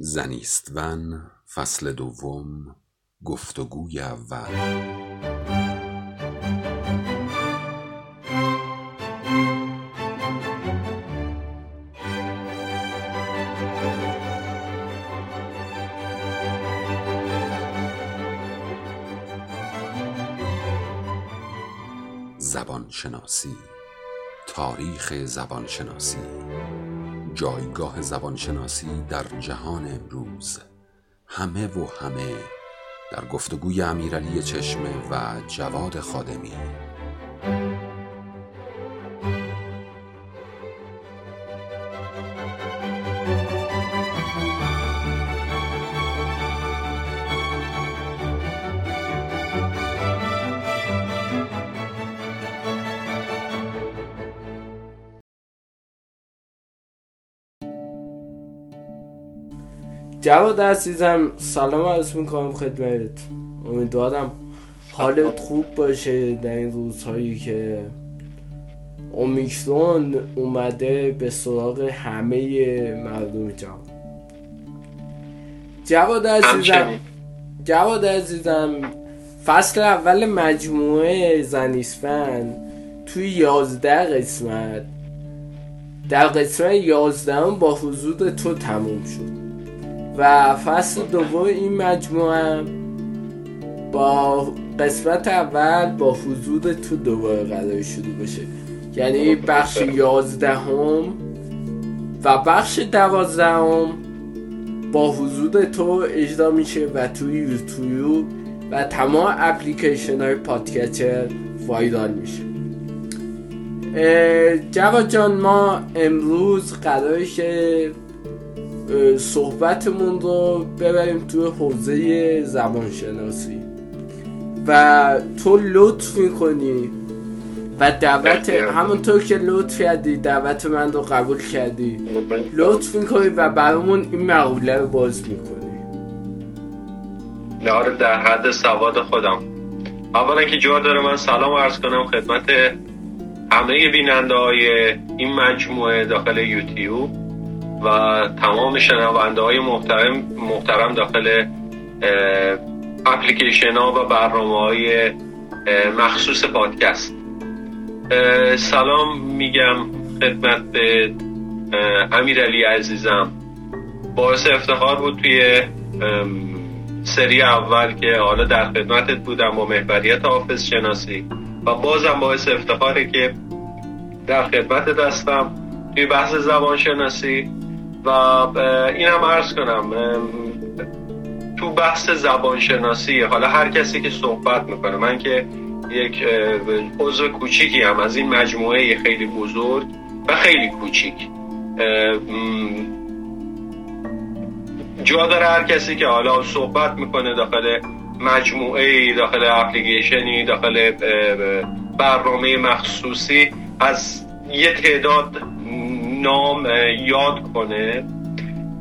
زنیستون فصل دوم گفتگوی اول. زبانشناسی تاریخ زبانشناسی. جایگاه زبانشناسی در جهان امروز. همه و همه در گفتگوی امیرعلی چشمه و جواد خادمی. جواد عزیزم سلام عرض می‌کنم خدمت امیدوارم حالت خوب باشه در این روزهایی که اومیکرون اومده به سراغ همه مردم جهان. جواد عزیزم جواد عزیزم فصل اول مجموعه زنیسفن توی یازده قسمت. در قسمت یازدهم با حضور تو تموم شد. و فصل دوم این مجموعه با قسمت اول با حضور تو دوباره قرار شروع بشه یعنی بخش یازدهم و بخش دوازدهم با حضور تو اجرا میشه و توی یوتیوب و تمام اپلیکیشن های پادکچر وایرال میشه. جواد جان ما امروز قرارشه صحبتمون رو ببریم توی حوزه زبانشناسی. و تو لطف می‌کنی. و دعوت همونطور که لطف کردی دعوت من رو قبول کردی. لطف می‌کنی و برامون این مقوله رو باز می‌کنی. آره در حد سواد خودم. اولا که جا داره من سلام عرض کنم خدمت همه بیننده های این مجموعه داخل یوتیوب. و تمام شنونده های محترم, محترم داخل اپلیکیشن ها و برنامه های مخصوص پادکست. سلام میگم خدمت به امیر علی عزیزم. باعث افتخار بود توی سری اول که حالا در خدمتت بودم با محوریت حافظ شناسی. و بازم باعث افتخاره که در خدمتت هستم توی بحث زبان شناسی. و این هم عرض کنم تو بحث زبانشناسی حالا هر کسی که صحبت می‌کنه من که یک عضو کوچیکی هم از این مجموعه خیلی بزرگ و خیلی کوچیک. جا داره هر کسی که حالا صحبت می‌کنه داخل مجموعه داخل اپلیکیشنی داخل برنامه مخصوصی از یه تعداد نام یاد کنه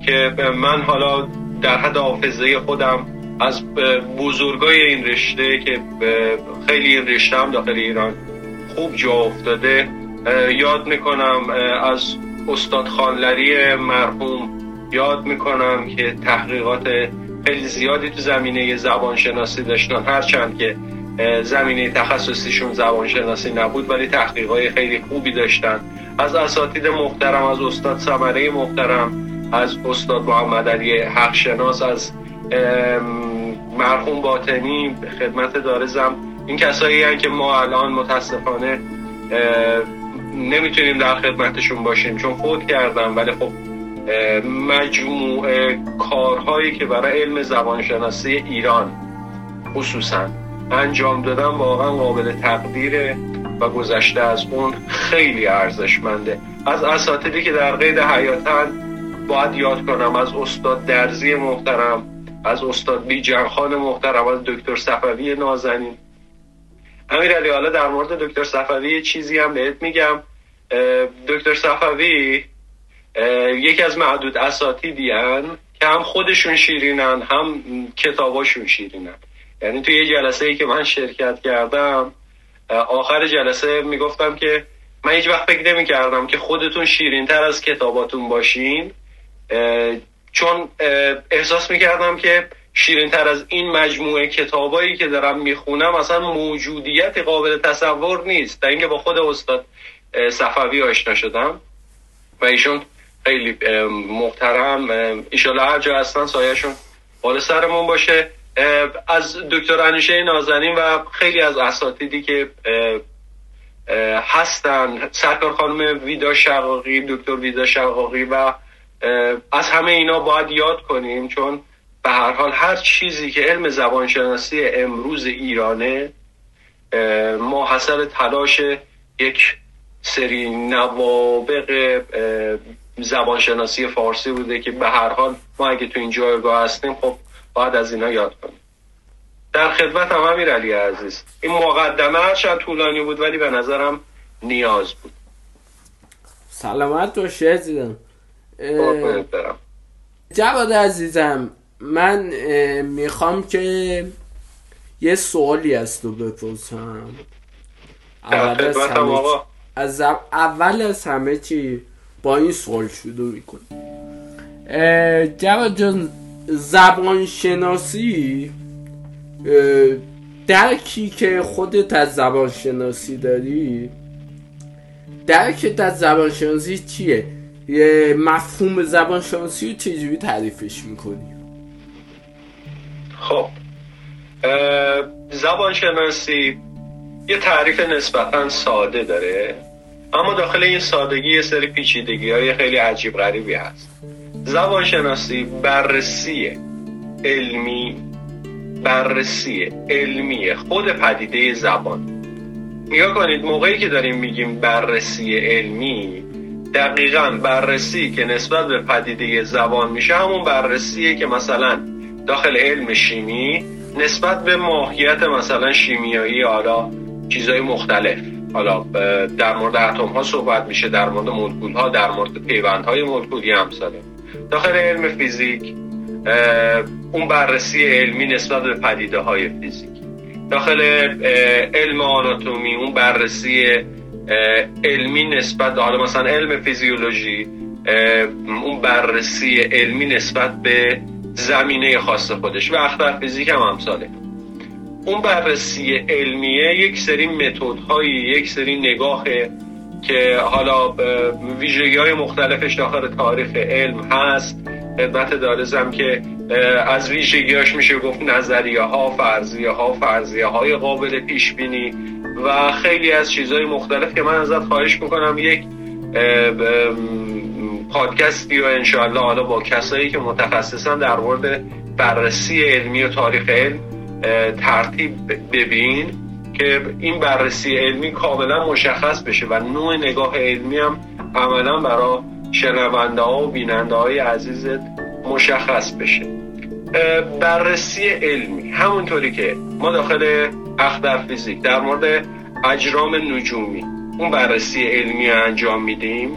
که من حالا در حد حافظه خودم از بزرگای این رشته که خیلی این رشته هم داخل ایران خوب جا افتاده یاد می‌کنم از استاد خانلری مرحوم یاد می‌کنم که تحقیقات خیلی زیادی تو زمینه زبانشناسی داشتن. هرچند که زمینه تخصصیشون زبانشناسی نبود ولی تحقیقات خیلی خوبی داشتن. از اساتید محترم از استاد سمره محترم از استاد محمد علی حق شناس از مرحوم باطنی خدمت دارزم. این کسایی هستند که ما الان متاسفانه نمی‌تونیم در خدمتشون باشیم چون فوت کردم ولی خب مجموعه کارهایی که برای علم زبانشناسی ایران خصوصا انجام دادن واقعا قابل تقدیره و گذشته از اون خیلی ارزشمنده. از اساتیدی که در قید حیاتن باید یاد کنم از استاد درزی محترم از استاد بی جنخان محترم از دکتر صفوی نازنین. امیر علی حالا در مورد دکتر صفوی چیزی هم بهت میگم. دکتر صفوی یکی از معدود اساتیدی که هم خودشون شیرینن هم کتاباشون شیرینن. یعنی توی یه جلسه ای که من شرکت کردم آخر جلسه می‌گفتم که من هیچ وقت فکر نمی کردم که خودتون شیرین تر از کتاباتون باشین چون احساس می‌کردم که شیرین تر از این مجموعه کتابایی که دارم می‌خونم اصلا موجودیت قابل تصور نیست. در اینکه با خود استاد صفوی آشنا شدم و ایشون خیلی محترم ایشالا هر جا هستن سایهشون بالا سرمون باشه. از دکتر انیشه نازنین و خیلی از اساتیدی که هستن سرکار خانم ویدا شقاقی دکتر ویدا شقاقی و از همه اینا باید یاد کنیم چون به هر حال هر چیزی که علم زبانشناسی امروز ایرانه ما حسر تلاش یک سری نوابق زبانشناسی فارسی بوده که به هر حال ما اگه تو این جایگاه هستیم خب باید از اینا یاد کنیم. در خدمت هم امیر علی عزیز این مقدمه هرچند طولانی بود ولی به نظرم نیاز بود. سلامت باشی عزیزم. جواد عزیزم من می‌خوام که یه سوالی از تو بپرسم. اول از همه از اول از همه چی با این سوال شروع می‌کنم. جواد جان زبان شناسی درکی که خودت از زبان شناسی داری درکت از زبان شناسی چیه مفهوم زبان شناسی رو چجوری تعریفش می‌کنی؟ خب زبان شناسی یه تعریف نسبتا ساده داره اما داخل این سادگی یه سری پیچیدگی های خیلی عجیب غریبی هست. زبان شناسی بررسی علمی بررسی علمی خود پدیده زبان. نگاه کنید موقعی که داریم میگیم بررسی علمی دقیقا بررسی که نسبت به پدیده زبان میشه همون بررسیه که مثلا داخل علم شیمی نسبت به ماهیت مثلا شیمیایی حالا چیزهای مختلف. حالا در مورد اتم ها صحبت میشه در مورد مولکول ها در مورد پیوند های مولکولی همساله داخل علم فیزیک اون بررسی علمی نسبت به پدیده های فیزیک. داخل علم آناتومی اون بررسی علمی نسبت حالا مثلا علم فیزیولوژی اون بررسی علمی نسبت به زمینه خاص خودش. و اختر فیزیک هم همساله. اون بررسی علمیه یک سری متدهایی یک سری نگاه که حالا ویژگی های مختلفش داخل تاریخ علم هست. خدمت دارزم که از ویژگیاش میشه گفت نظریه ها فرضیه ها فرضیه های قابل پیش بینی و خیلی از چیزهای مختلف که من ازت خواهش می‌کنم یک پادکستی و انشاءالله حالا با کسایی که متخصصن در مورد بررسی علمی و تاریخ علم ترتیب ببین. که این بررسی علمی کاملا مشخص بشه و نوع نگاه علمی هم عملا برای شنونده ها و بیننده های عزیزت مشخص بشه. بررسی علمی. همونطوری که ما داخل اختر فیزیک در مورد اجرام نجومی اون بررسی علمی انجام میدیم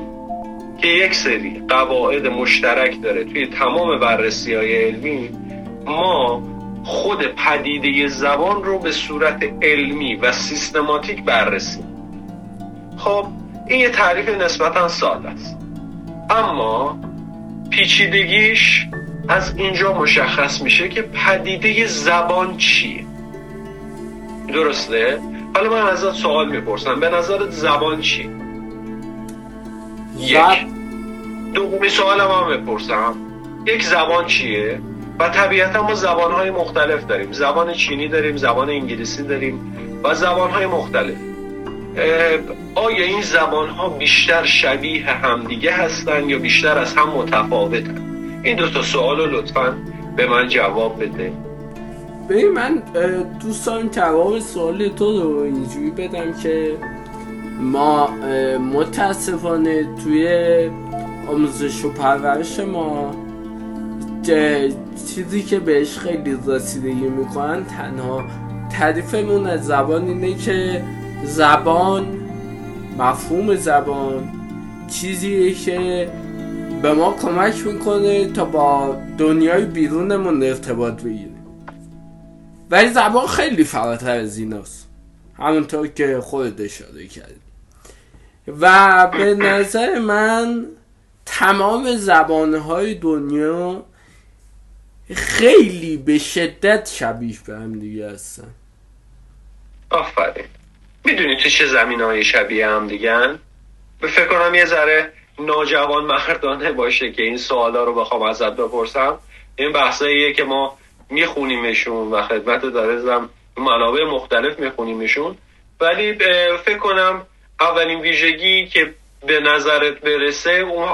که یک سری قواعد مشترک داره. توی تمام بررسی های علمی ما خود پدیده زبان رو به صورت علمی و سیستماتیک بررسی خب این یه تعریف نسبتا ساده است اما پیچیدگیش از اینجا مشخص میشه که پدیده زبان چیه درسته؟ حالا من ازت سوال می‌پرسم به نظرت زبان چی؟ یک دومی سوالم هم بپرسم یک زبان چیه؟ و طبیعتا ما زبانهای مختلف داریم. زبان چینی داریم زبان انگلیسی داریم و زبانهای مختلف. آیا این زبانها بیشتر شبیه همدیگه هستن یا بیشتر از هم متفاوتن؟ این دو تا سوال رو لطفا به من جواب بده. ببین من دوستان جواب سوال تو رو اینجوری بدم که ما متاسفانه توی آموزش و پرورش ما چیزی که بهش خیلی رسیدگی می‌کنن تنها تعریفمون از زبان اینه که زبان مفهوم زبان چیزیه که به ما کمک می‌کنه تا با دنیای بیرونمون ارتباط بگیریم. ولی زبان خیلی فراتر از ایناست. همونطور که خود اشاره کردی. و به نظر من تمام زبانهای دنیا خیلی به شدت شبیه به هم دیگه هستن. آفرین. می‌دونی تو چه زمین های شبیه هم دیگن به فکر کنم یه ذره ناجوان مردانه باشه که این سوالا رو بخوام ازت بپرسم. این بحثاییه که ما میخونیمشون و خدمت دارزم منابع مختلف میخونیمشون. ولی فکر کنم اولین ویژگی که به نظرت برسه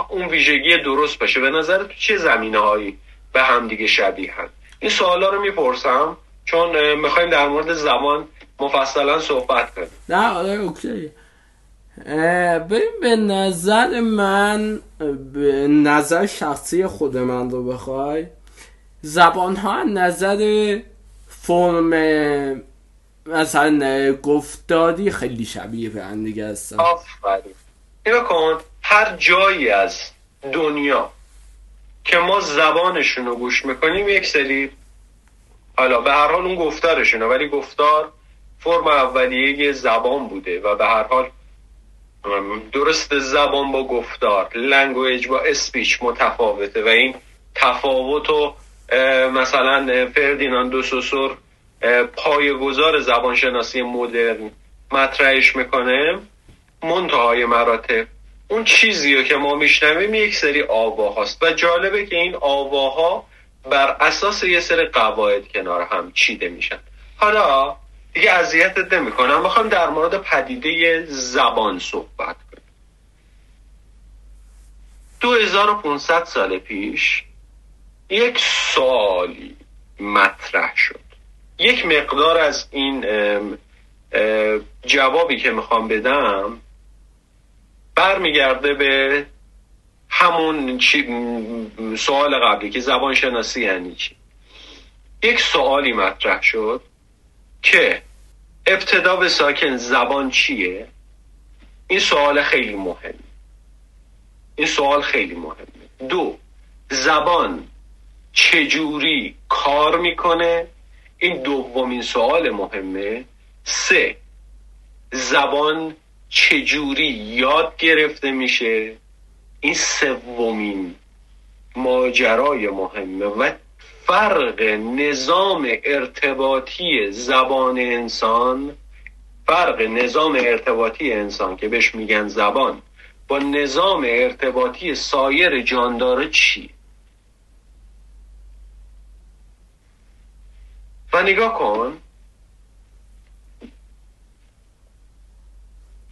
اون ویژگی درست باشه. به نظرت چه زمینه هایی به هم دیگه شبیه هست این سوالا رو می‌پرسم چون می‌خوایم در مورد زمان مفصلا صحبت کنیم. نه آره اوکی. ببین به نظر من به نظر شخصی خود من رو بخوای. زبان ها نظر فرم مثلا گفتاری خیلی شبیه به هم دیگه هستن. آفرین. کن هر جایی از دنیا که ما زبانشون رو گوش می‌کنیم یک سری حالا به هر حال اون گفتارشونه ولی گفتار فرم اولیه زبان بوده و به هر حال درست زبان با گفتار language با speech متفاوته و این تفاوت و مثلا فردیناند سوسور پایه‌گذار زبانشناسی مدرن مطرحش می‌کنه منتهای مراتب. اون چیزی که ما میشنویم یک سری آواهاست و جالبه که این آواها بر اساس یه سری قواعد کنار هم چیده میشن. حالا دیگه اذیتت نمی‌کنم. می‌خوام در مورد پدیده زبان صحبت کنیم 2500 سال پیش یک سالی مطرح شد. یک مقدار از این جوابی که می‌خوام بدم برمیگرده به همون سوال قبلی که زبان شناسی یعنی چی. یک سوالی مطرح شد که ابتدا به ساکن زبان چیه؟ این سوال خیلی مهم. این سوال خیلی مهمه دو زبان چجوری کار می‌کنه؟ این دومین سوال مهمه. سه زبان چجوری یاد گرفته میشه این سومین ماجرای مهمه و فرق نظام ارتباطی زبان انسان فرق نظام ارتباطی انسان که بهش میگن زبان با نظام ارتباطی سایر جانداره چی؟ و نگاه کن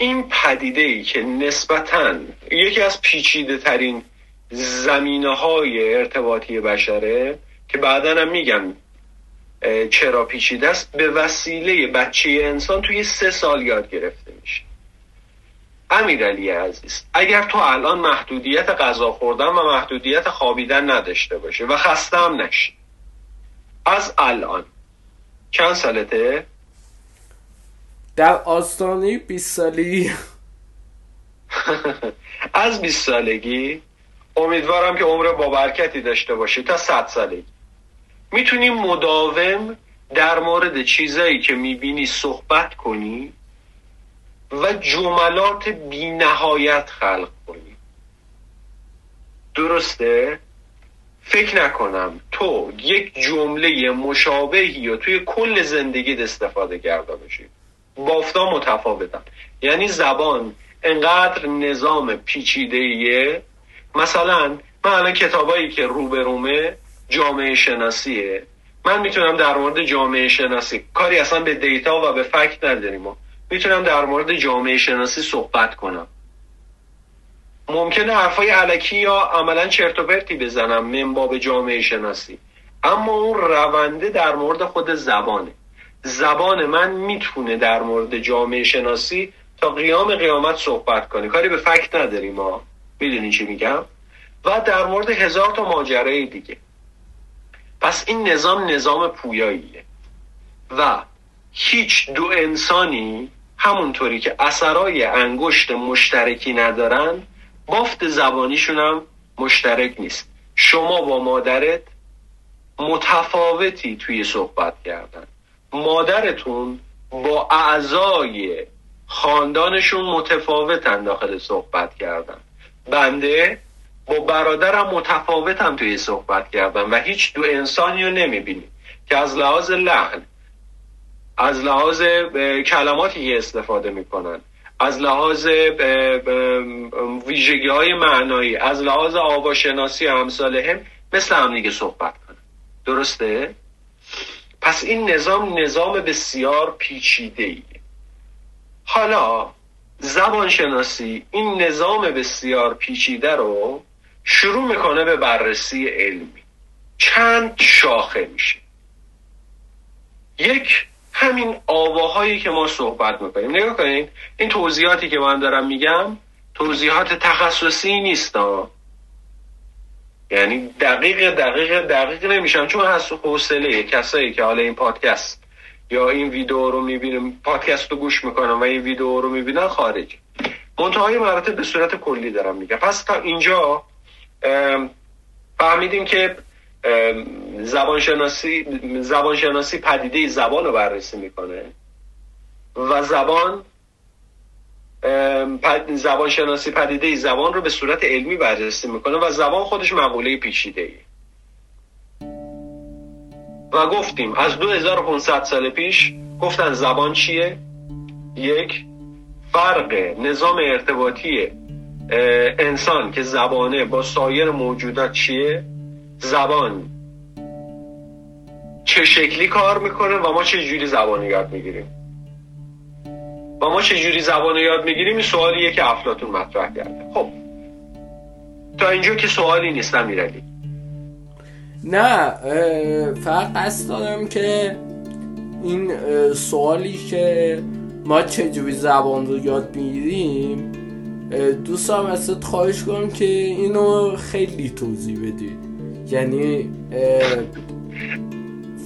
این پدیده ای که نسبتا یکی از پیچیده ترین زمینه های ارتباطی بشره که بعدا هم میگم چرا پیچیده است به وسیله بچه انسان توی سه سال یاد گرفته میشه امیرعلی عزیز اگر تو الان محدودیت غذا خوردن و محدودیت خوابیدن نداشته باشه و خسته هم نشی از الان چند سالته؟ در آستانه 20 سالگی از 20 سالگی امیدوارم که عمر با برکتی داشته باشی تا 100 سالگی. می‌تونی مداوم در مورد چیزایی که می‌بینی صحبت کنی و جملات بی نهایت خلق کنی. درسته؟ فکر نکنم تو یک جمله مشابهی و توی کل زندگیت استفاده کرده باشی. بافتا متفاوتن. یعنی زبان انقدر نظام پیچیده مثلا من الان کتابایی که روبرومه جامعه شناسیه. من می‌تونم در مورد جامعه شناسی کاری اصلا به دیتا و به فکت نداریم می‌تونم در مورد جامعه شناسی صحبت کنم. ممکنه حرفای علکی یا عملا چرت و پرتی بزنم من جامعه شناسی. اما اون رونده در مورد خود زبانه. زبان من می‌تونه در مورد جامعه شناسی تا قیام قیامت صحبت کنه. کاری به فکت نداریم ما. می‌دونی چی میگم؟ و در مورد هزار تا ماجرای دیگه. پس این نظام نظام پویاییه. و هیچ دو انسانی همونطوری که اثرای انگشت مشترکی ندارن بافت زبانیشون هم مشترک نیست. شما با مادرت متفاوتی توی صحبت کردن. مادرتون با اعضای خاندانشون متفاوتن داخل صحبت کردن بنده با برادرم متفاوتم توی صحبت کردم و هیچ دو انسانی رو نمی‌بینی که از لحاظ لحن از لحاظ کلماتی که استفاده می‌کنن از لحاظ ویژگی های معنایی از لحاظ آواشناسی همساله هم مثل هم دیگه صحبت کنن درسته؟ پس این نظام نظام بسیار پیچیده ای حالا زبانشناسی این نظام بسیار پیچیده رو شروع می‌کنه به بررسی علمی. چند شاخه میشه. یک همین آواهایی که ما صحبت می‌کنیم. نگاه کنید این توضیحاتی که من دارم میگم توضیحات تخصصی نیست یعنی دقیق دقیق دقیق نمیشم. چون هست حوصله. کسایی که حالا این پادکست یا این ویدیو رو می‌بینم پادکست رو گوش می‌کنم و این ویدیو رو می‌بینن خارجی منتهای مراتب به صورت کلی دارم میگم. پس تا اینجا فهمیدیم که زبانشناسی زبانشناسی پدیده زبان رو بررسی می‌کنه. و زبان زبانشناسی پدیده زبان رو به صورت علمی بررسی می‌کنه و زبان خودش مقوله پیچیده ای و گفتیم از 2500 سال پیش گفتن زبان چیه؟ یک فرق نظام ارتباطی انسان که زبانه با سایر موجودات چیه؟ زبان چه شکلی کار می‌کنه و ما چه جوری زبان یاد می‌گیریم؟ ما چه جوری زبان یاد می‌گیریم؟ این سوالیه که افلاتون مطرح کرده. خب. تا اینجا که سوالی نیست امیرعلی نه فقط قصد دارم که این سوالی که ما چجوری زبان رو یاد می‌گیریم دوستان ازت خواهش کنم که اینو خیلی توضیح بدید. یعنی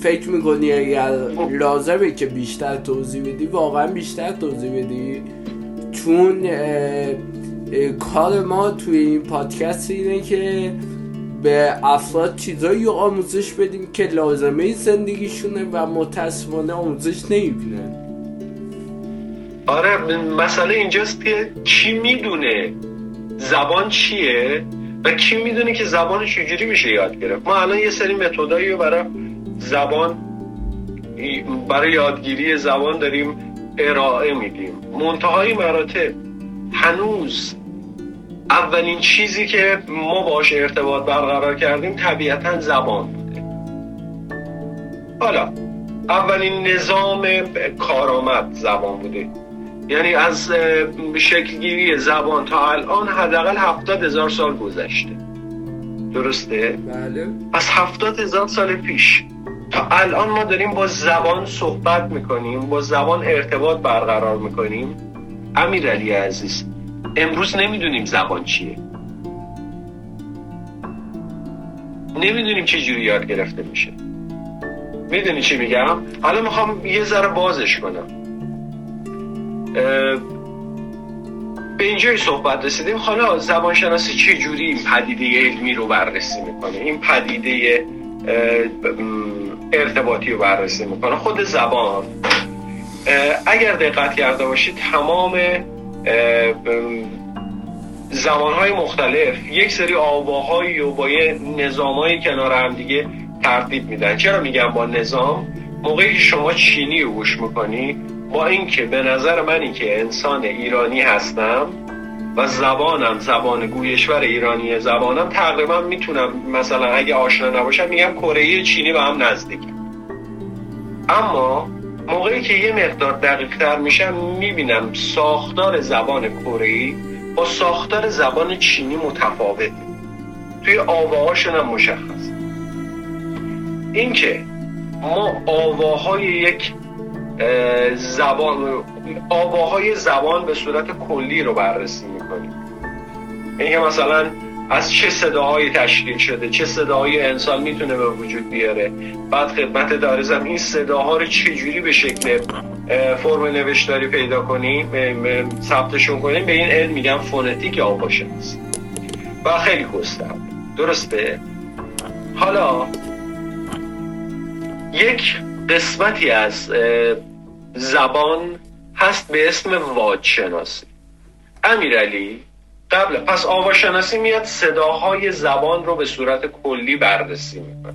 فکر می‌کنی اگر لازمه که بیشتر توضیح بدی واقعا بیشتر توضیح بدی؟ چون کار ما توی این پادکست اینه که به افراد چیزایی آموزش بدیم که لازمه زندگیشونه و متاسفانه آموزش نمی‌بینن. آره مسئله اینجاست که کی می‌دونه؟ زبان چیه؟ و کی می‌دونه که زبان چجوری میشه یاد گرفت؟ ما الان یه سری متدایی رو برای زبان برای یادگیری زبان داریم ارائه میدیم. منتهای مراتب. هنوز اولین چیزی که ما باش ارتباط برقرار کردیم طبیعتا زبان بوده. حالا اولین نظام کارآمد زبان بوده. یعنی از شکلگیری زبان تا الان حداقل هفتاد هزار سال گذشته. درسته؟ بله. از هفتاد هزار سال پیش تا الان ما داریم با زبان صحبت می‌کنیم با زبان ارتباط برقرار می‌کنیم. امیرعلی عزیز امروز نمی‌دونیم زبان چیه. نمی‌دونیم چه جوری یاد گرفته میشه. می‌دونی چی میگم؟ حالا می‌خوام یه ذره بازش کنم. به اینجای صحبت رسیدیم. حالا زبانشناسی چه جوری این پدیده علمی رو بررسی می‌کنه؟ این پدیده ارتباطی رو بررسی می‌کنه. خود زبان. اگر دقت کرده باشید تمام زمانهای مختلف یک سری آواهایی و با یه نظامایی کنار هم دیگه ترتیب میدن. چرا میگم با نظام؟ موقعی که شما چینی رو گوش می‌کنی با اینکه به نظر منی که انسان ایرانی هستم و زبانم زبان گویشور ایرانی زبانم تقریبا می‌تونم مثلا اگه آشنا نباشم میگم کره چینی به هم نزدیکم اما موقعی که یه مقدار دقیق تر میشم می‌بینم ساختار زبان کره با ساختار زبان چینی متفاوت. توی آواهاشون هم مشخص. اینکه ما آواهای یک زبان آواهای زبان به صورت کلی رو بررسی می‌کنیم. اینکه مثلا از چه صداهایی تشکیل شده چه صداهایی انسان می‌تونه به وجود بیاره. بعد خدمت دارزم این صداها رو چجوری به شکل فرم نوشتاری پیدا کنیم ثبتشون کنیم؟ به این علم میگم فونتیک آواشناسی و خیلی گسترده. درسته؟ حالا یک قسمتی از زبان هست به اسم واجشناسی. امیرعلی قبل پس آواشناسی میاد صداهای زبان رو به صورت کلی بررسی می‌کنه.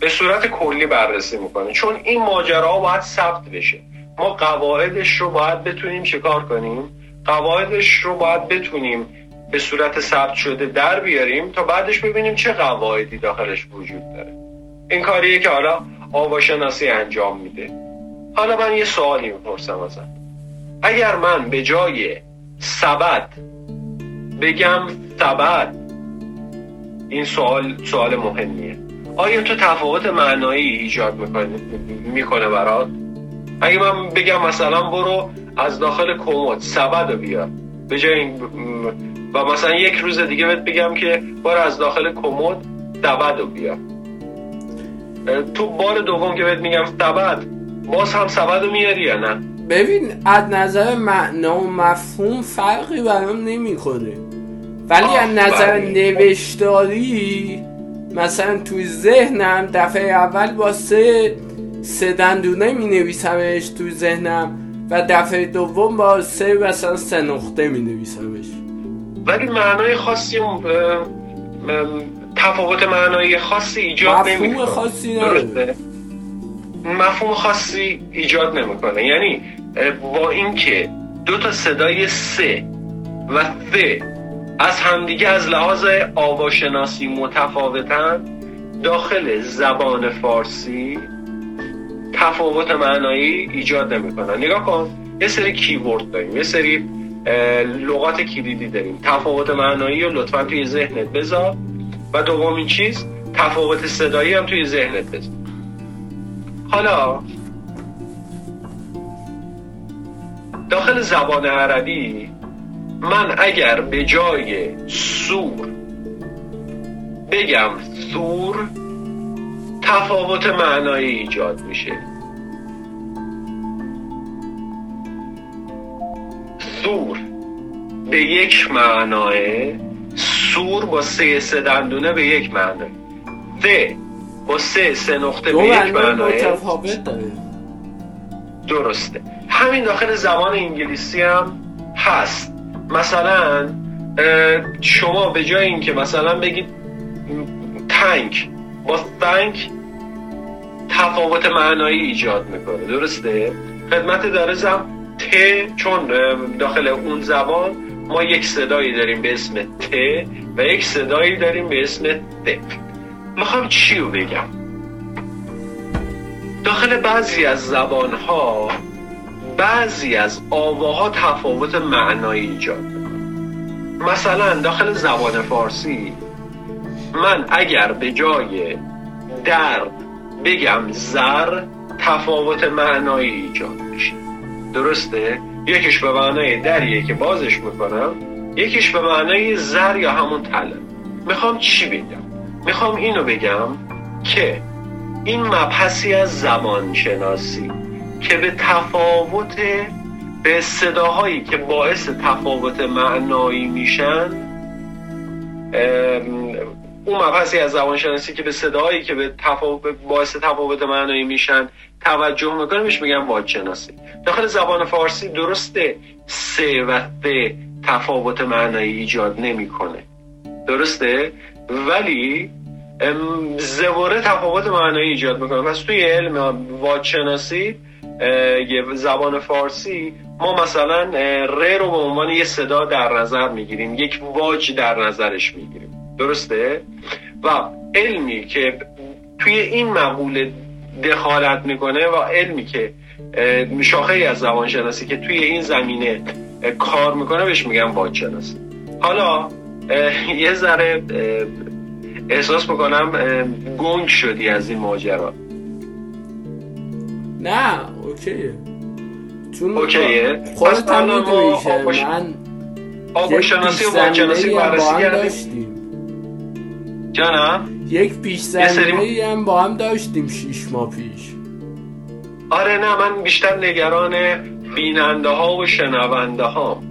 به صورت کلی بررسی می‌کنه. چون این ماجراها باید ثبت بشه. ما قواعدش رو باید بتونیم چیکار کنیم؟ قواعدش رو باید بتونیم به صورت ثبت شده در بیاریم تا بعدش ببینیم چه قواعدی داخلش وجود داره. این کاریه که حالا آواشناسی انجام میده. حالا من یه سوالی می‌پرسم ازت. اگر من به جای سبد بگم سبد این سوال سوال مهمیه. آیا تو تفاوت معنایی ایجاد می‌کنه می‌کنه برات؟ اگه من بگم مثلا برو از داخل کمد سبد رو بیار. به جای این و مثلا یک روز دیگه بهت بگم که برو از داخل کمد سبد رو بیار. تو بار دوم که بهت میگم سبد باز هم سبد رو میاری یا نه؟ ببین از نظر معنا و مفهوم فرقی برام نمی‌کنه. ولی از نظر نوشتاری مثلا توی ذهنم دفعه اول با سه سه دندونه می نویسمش توی ذهنم و دفعه دوم با سه مثلا سه نقطه می نویسمش ولی معنای خاصی تفاوت معنایی خاصی ایجاد نمی‌کنه. مفهوم خاصی مفهوم خاصی ایجاد نمی‌کنه. یعنی با اینکه دو تا صدای سه و ث از همدیگه از لحاظ آواشناسی متفاوتن داخل زبان فارسی تفاوت معنایی ایجاد نمی‌کنن نگاه کن یه سری کیورد داریم یه سری لغات کلیدی داریم. تفاوت معنایی رو لطفا توی ذهنت بذار. دومین چیز تفاوت صدایی هم توی ذهنت بذار حالا داخل زبان عربی من اگر به جای سور بگم سور تفاوت معنایی ایجاد میشه. سور به یک معناه سور با سه سه دندونه به یک معناه سه با سه سه نقطه به یک معناه درسته. همین داخل زبان انگلیسی هم هست. مثلا شما به جای اینکه مثلا بگید تنک با تنک تفاوت معنایی ایجاد می‌کنه. درسته؟ خدمت دارزم ت چون داخل اون زبان ما یک صدایی داریم به اسم ت. و یک صدایی داریم به اسم ت می‌خوام چی رو بگم؟ داخل بعضی از زبان ها بعضی از آواها تفاوت معنایی ایجاد مثلا داخل زبان فارسی من اگر به جای درد بگم زر تفاوت معنایی ایجاد میشه. درسته؟ یکیش به معنای دریه که بازش می‌کنم. یکیش به معنای زر یا همون تله می‌خوام چی بگم؟ می‌خوام اینو بگم که این مبحثی از زبان شناسی که به تفاوت به صداهایی که باعث تفاوت معنایی میشن اون مبحثی از زبانشناسی که به صداهایی که به تفاوت باعث تفاوت معنایی میشن توجه می‌کنه میشه میگن واجشناسی داخل زبان فارسی درسته سه و ت تفاوت معنایی ایجاد نمی‌کنه. درسته؟ ولی زواره تفاوت معنایی ایجاد می‌کنه. پس توی علم واجشناسی زبان فارسی ما مثلا ر رو به عنوان یه صدا در نظر می‌گیریم. یک واج در نظرش می‌گیریم. درسته؟ و علمی که توی این مقوله دخالت می‌کنه و علمی که شاخه از زبان شناسی که توی این زمینه کار می‌کنه بهش میگن شناسی حالا یه ذره احساس می‌کنم گنگ شدی از این ماجرا. نه اوکیه. چون اوکیه. خودت هم می‌دونی که من آب شناسی و واج شناسی بررسی کردیم. جانم؟ یک پیش زمینه هم با هم داشتیم شیش ماه پیش. آره نه من بیشتر نگران بیننده ها و شنونده ها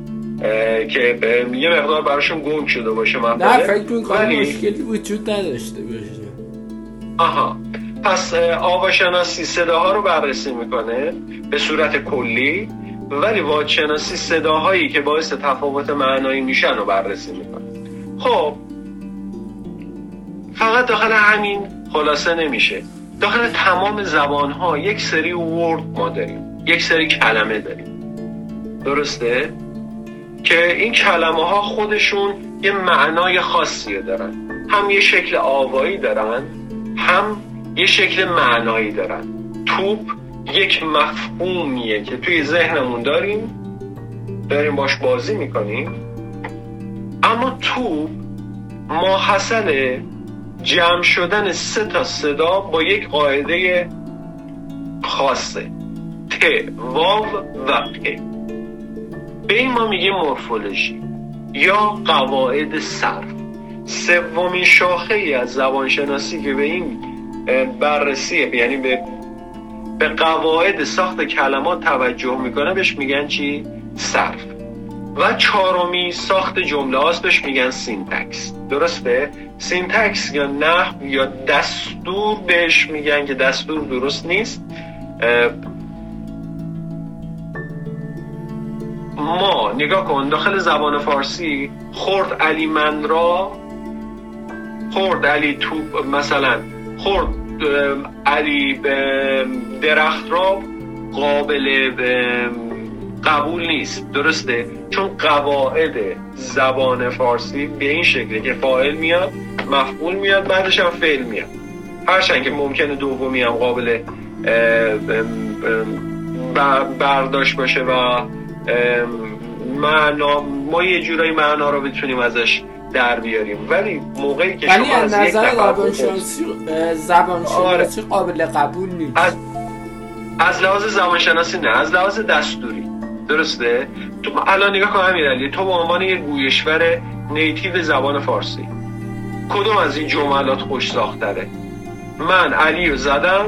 که یه مقدار براشون گم شده باشه من نه فکر می‌کنم مشکلی وجود نداشته باشه. آها. پس آواشناسی صداها رو بررسی می‌کنه به صورت کلی ولی واجشناسی صداهایی که باعث تفاوت معنایی میشن رو بررسی می‌کنه. خب. فقط داخل همین خلاصه نمیشه. داخل تمام زبان ها یک سری ورد ما داریم. یک سری کلمه داریم. درسته؟ که این کلمه ها خودشون یه معنای خاصی دارن. هم یه شکل آوایی دارن هم یه شکل معنایی دارن. توپ یک مفهومیه که توی ذهنمون داریم داریم باش بازی می‌کنیم. اما توپ ماحصل جمع شدن سه تا صدا با یک قاعده خاصه. ت واو و پ به این ما میگیم مورفولوژی یا قواعد صرف. سومین شاخه ای از زبانشناسی که به این بررسی یعنی به به قواعد ساخت کلمات توجه می‌کنه بهش میگن چی؟ صرف. و چهارمی ساخت جمله هاست بهش میگن syntax. درسته؟ syntax یا نحو یا دستور بهش میگن که دستور درست نیست. ما نگاه کن داخل زبان فارسی خورد علی من را خورد علی تو مثلا خورد علی درخت را قابل قبول نیست. درسته؟ چون قواعد زبان فارسی به این شکله که فاعل میاد مفعول میاد بعدش هم فعل میاد. هرچند که ممکنه دومی هم قابل برداشت باشه و معنا ما یه جورایی معنا رو بتونیم ازش در بیاریم. ولی موقعی که ولی از نظر زبانشناسی آره. قابل قبول نیست. از, از لحاظ زبانشناسی نه از لحاظ دستوری. درسته؟ تو الان نگاه کن امیرعلی تو به عنوان یه گویشور نیتیو زبان فارسی کدوم از این جملات خوش ساختره؟ من علی رو زدم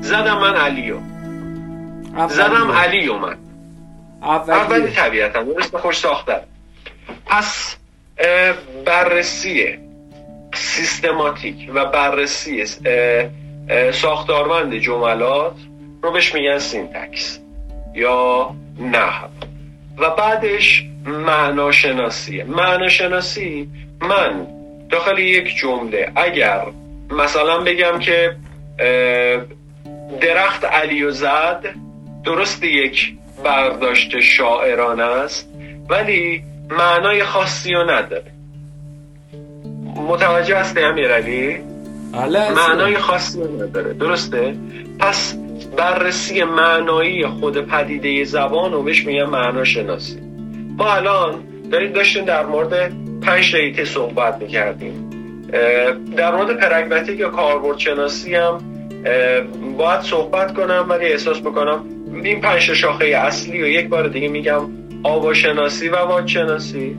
زدم من علی زدم علی و من اولی طبیعتا درست خوش ساختن. پس بررسی سیستماتیک و بررسی ساختارمند جملات رو بهش میگن سینتکس یا نحو. و بعدش معناشناسی. معناشناسی من داخل یک جمله اگر مثلا بگم که درخت علی و زد درست یک برداشت شاعرانه است ولی معنای خاصی رو نداره. متوجه هستی امیرعلی بله، معنای خاصی رو نداره. درسته؟ پس بررسی معنایی خود پدیده زبان رو بهش میگن معنا شناسی. ما الان داریم داشتیم در مورد پنج ریته صحبت می‌کردیم. در مورد پرگماتیک یا کاربرد شناسی هم باید صحبت کنم ولی احساس می‌کنم این پنج شاخه اصلی و یک بار دیگه میگم آواشناسی و واج‌شناسی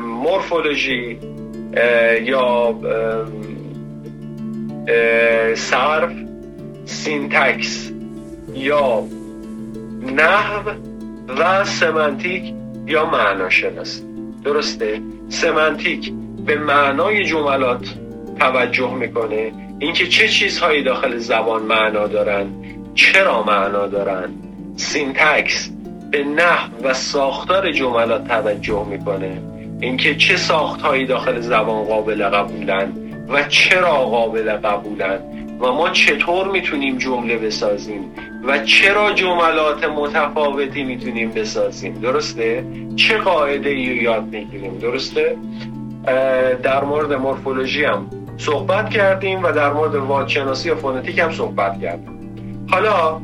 morphology یا صرف syntax یا نحو و semantic یا معناشناسی درسته؟ semantic به معنای جملات توجه می‌کنه. اینکه چه چیزهایی داخل زبان معنا دارن. چرا معنا دارن؟ سینتکس به نحو و ساختار جملات توجه می‌کنه. اینکه چه ساختهایی داخل زبان قابل قبولن و چرا قابل قبولن و ما چطور می‌تونیم جمله بسازیم و چرا جملات متفاوتی می‌تونیم بسازیم. درسته؟ چه قاعده ای یاد می‌گیریم؟ درسته؟ در مورد مورفولوژی هم صحبت کردیم و در مورد واجشناسی و فونتیک هم صحبت کردیم. حالا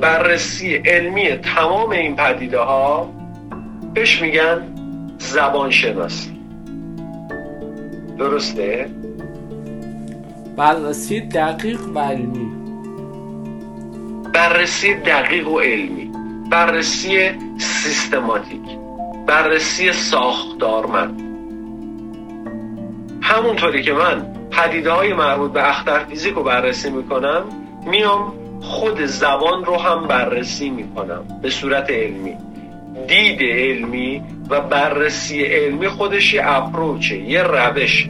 بررسی علمی تمام این پدیده ها بهش میگن زبان شناسی. درسته؟ بررسی دقیق و علمی. بررسی دقیق و علمی. بررسی سیستماتیک. بررسی ساختارمند. همونطوری که من پدیده های مربوط به اختر فیزیک رو بررسی می‌کنم میام خود زبان رو هم بررسی می‌کنم به صورت علمی. دید علمی و بررسی علمی خودش یه اپروچه یه روش.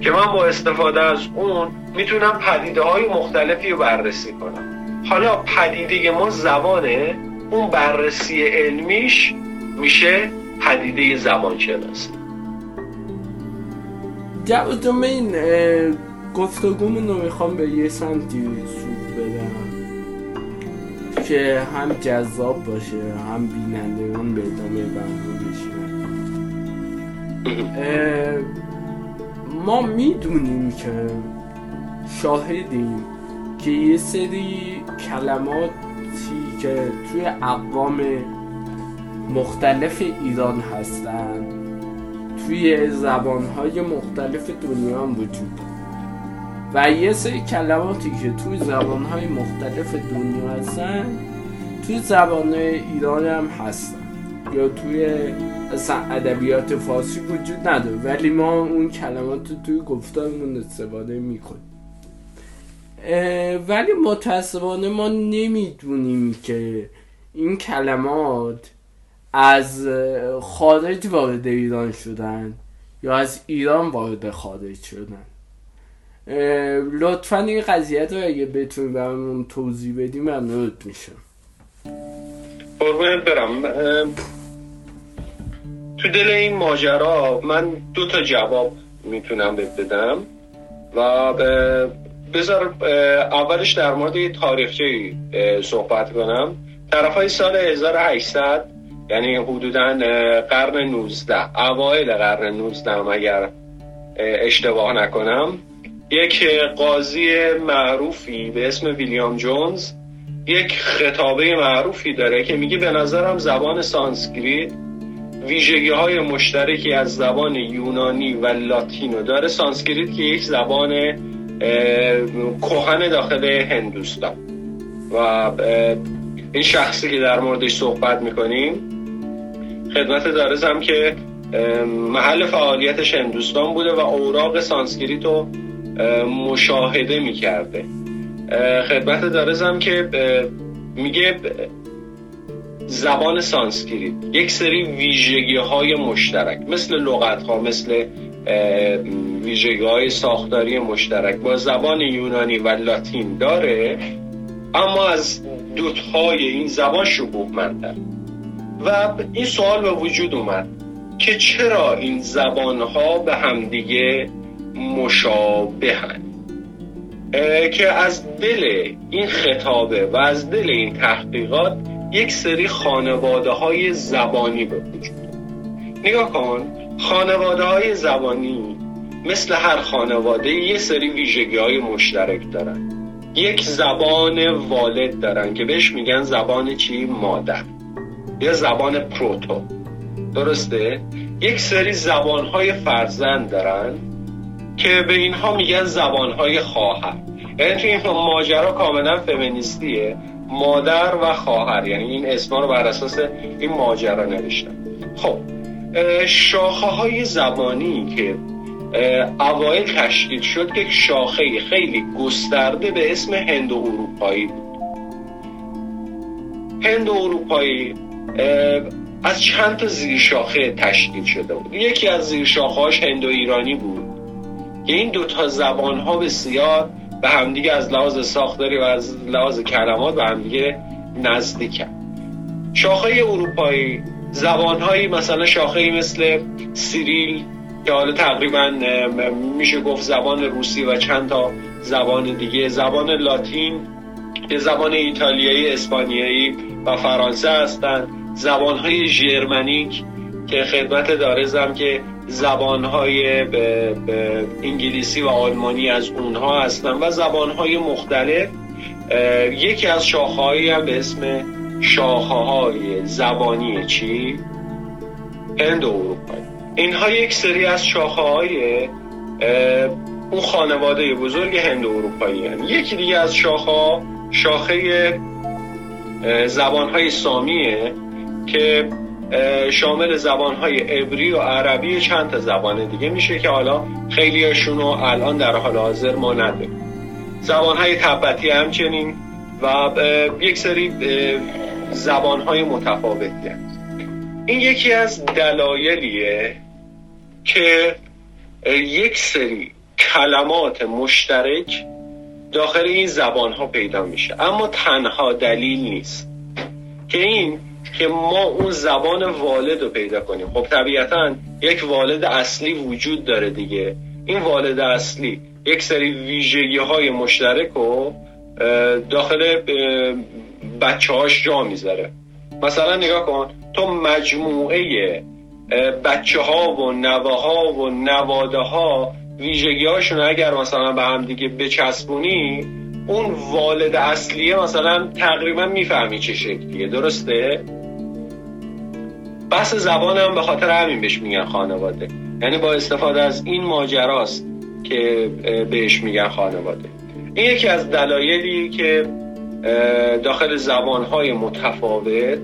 که من با استفاده از اون می‌تونم پدیده های مختلفی رو بررسی کنم. حالا پدیده ما زبانه اون بررسی علمیش میشه پدیده زبان شناسی جواد این گفتگومون رو می‌خوام به یه سمتی سود بدم که هم جذاب باشه هم بینندگان به ادامه برنامه بشینن ما می‌دونیم که شاهدیم که یه سری کلماتی که توی اقوام مختلف ایران هستن توی زبانهای مختلف دنیا هم وجود و یه سری کلماتی که توی زبانهای مختلف دنیا هستن توی زبان ایران هم هستن. یا توی ادبیات فارسی وجود نداره ولی ما اون کلمات رو توی گفتارمون استفاده می‌کنیم. ولی متاسفانه ما نمی‌دونیم که این کلمات از خارج وارد ایران شدن یا از ایران وارد خارج شدن. لطفا این قضیت رو اگه بتونی برامون توضیح بدیم ممنونت میشم. قربونت برم. تو دل این ماجرا من دو تا جواب می‌تونم بدم و بذار اولش در مورد تاریخچه صحبت کنم. طرف های سال 1800 یعنی حدودا قرن 19 اوایل قرن 19 اگر اشتباه نکنم. یک قاضی معروفی به اسم ویلیام جونز یک خطابه معروفی داره که میگه به نظرم زبان سانسکریت ویژگی های مشترکی از زبان یونانی و لاتینو داره. سانسکریت که یک زبان کهن داخل هندوستان. و این شخصی که در موردش صحبت می‌کنیم خدمتتون عرضم که محل فعالیتش هندوستان بوده و اوراق سانسکریت رو مشاهده می‌کرده. خدمت دارزم که میگه زبان سانسکریت. یک سری ویژگی های مشترک مثل لغت ها مثل ویژگی های ساختاری مشترک با زبان یونانی و لاتین داره اما از دوتهای این زبان شبوه مندن. و این سوال به وجود اومد که چرا این زبان ها به همدیگه مشابهن. که از دل این خطابه و از دل این تحقیقات یک سری خانواده های زبانی به وجود نگاه کن خانواده های زبانی مثل هر خانواده یه سری ویژگی های مشترک دارن. یک زبان والد دارن که بهش میگن زبان چی؟ مادر. یا زبان پروتو. درسته؟ یک سری زبان های فرزند دارن که به اینها میگن زبان های خواهر. یعنی توی این ماجرا کاملا فمینیستیه. مادر و خواهر. یعنی این اسما رو بر اساس این ماجرا نوشتن. خب شاخه های زبانی که اوایل تشکیل شد یک شاخه خیلی گسترده به اسم هند اروپایی بود. هند اروپایی از چند تا زیر شاخه تشکیل شده بود. یکی از زیر شاخهاش هندو ایرانی بود. که این دوتا زبان ها بسیار به همدیگه از لحاظ ساختاری و از لحاظ کلمات به همدیگه نزدیکن شاخه اروپایی زبانهایی مثلا شاخه مثل سیریل که حالا تقریبا میشه گفت زبان روسی و چند تا زبان دیگه زبان لاتین که زبان ایتالیایی اسپانیایی و فرانسه هستند. زبانهای ژرمنیک که خدمت دارزم که زبانهای به انگلیسی و آلمانی از اونها هستن و زبانهای مختلف یکی از شاخهایی هم به اسم شاخه های زبانی چی؟ هند اروپایی اینها یک سری از شاخه های اون خانواده بزرگ هند اروپایی هن. یکی دیگه از شاخه شاخه زبان های سامیه که شامل زبان های عبری و عربی چند تا زبان دیگه میشه که حالا خیلی رو الان در حال حاضر ما نداریم. زبان های تبتی همچنین و یک سری زبان های متفاوتی این یکی از دلایلیه که یک سری کلمات مشترک داخل این زبان ها پیدا میشه. اما تنها دلیل نیست که این که ما اون زبان والد رو پیدا کنیم. خب طبیعتا یک والد اصلی وجود داره دیگه. این والد اصلی یک سری ویژگی های مشترک رو داخل بچه هاش جا می‌ذاره. مثلا نگاه کن تو مجموعه بچه ها و نوه ها و نواده ها ویژگی هاشون اگر مثلا به هم دیگه بچسبونی اون والد اصلیه مثلا تقریبا می‌فهمی چه شکلیه. درسته؟ بحث زبان هم به خاطر همین بهش میگن خانواده. یعنی با استفاده از این ماجراست که بهش میگن خانواده. این یکی از دلایلی که داخل زبانهای متفاوت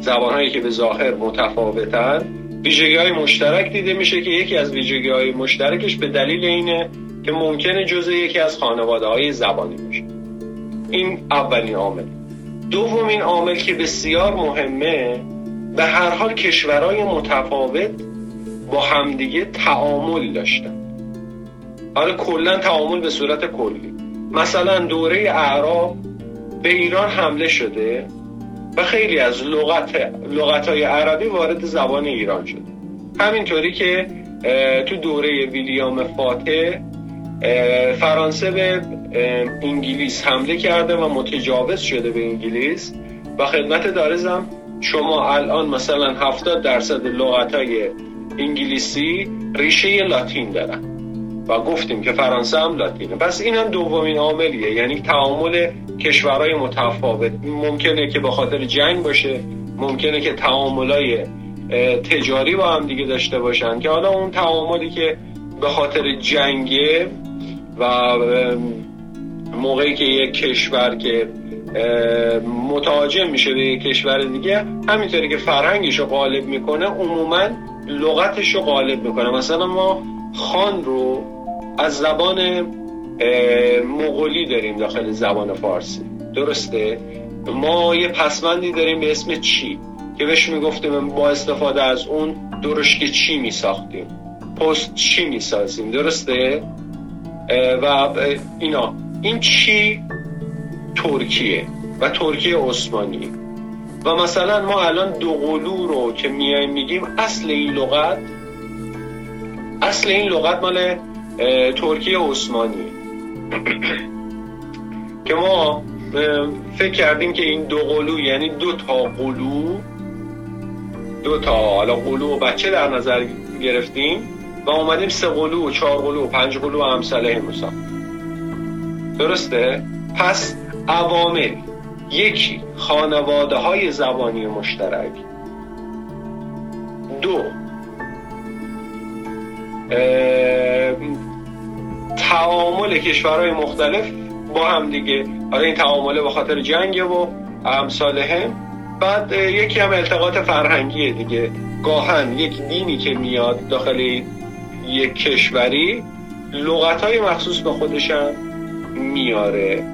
زبانهایی که به ظاهر متفاوتن ویژگی های مشترک دیده میشه که یکی از ویژگی های مشترکش به دلیل اینه که ممکنه جزء یکی از خانواده های زبانی باشه. این اولین عامل. دومین عامل که بسیار مهمه به هر حال کشورهای متفاوت با همدیگه تعامل داشتن. حالا کلا تعامل به صورت کلی. مثلا دوره اعراب به ایران حمله شده و خیلی از لغت لغت های عربی وارد زبان ایران شده. همینطوری که تو دوره ویلیام فاتح فرانسه به انگلیس حمله کرده و متجاوز شده به انگلیس. و خدمت دارزم شما الان مثلا 70 درصد لغت های انگلیسی ریشه لاتین دارن. و گفتیم که فرانسه هم لاتینه. پس این هم دومین عاملیه. یعنی تعامل کشورهای متفاوت. ممکنه که به خاطر جنگ باشه. ممکنه که تعاملای تجاری با هم دیگه داشته باشن. که حالا اون تعاملی که به خاطر جنگه و موقعی که یک کشور که متاجم میشه به یک کشور دیگه. همینطوری که فرهنگش رو غالب می‌کنه عموما لغتش رو غالب می‌کنه. مثلا ما خان رو از زبان مغولی داریم داخل زبان فارسی. درسته؟ ما یه پسمندی داریم به اسم چی؟ که بهش می‌گفتیم با استفاده از اون درشک چی میساختیم. پست چی می‌سازیم؟ درسته؟ و اینا. این چی؟ ترکیه و ترکیه عثمانی. و مثلا ما الان دوقلو رو که میایم میگیم اصل این لغت اصل این لغت مال ترکیه عثمانی. که ما فکر کردیم که این دو قلو یعنی دو تا قلو دو تا حالا قلو و بچه در نظر گرفتیم و اومدیم سه قلو و چهار قلو و پنج قلو و هموسا درسته؟ پس عوامل. یکی خانواده های زبانی مشترک. دو تعامل کشورهای مختلف با هم دیگه. حالا این تعامله به خاطر جنگ و امثال هم بعد یکی هم التقاط فرهنگیه دیگه. گاهن یک دینی که میاد داخل یک کشوری لغت های مخصوص به خودشم میاره.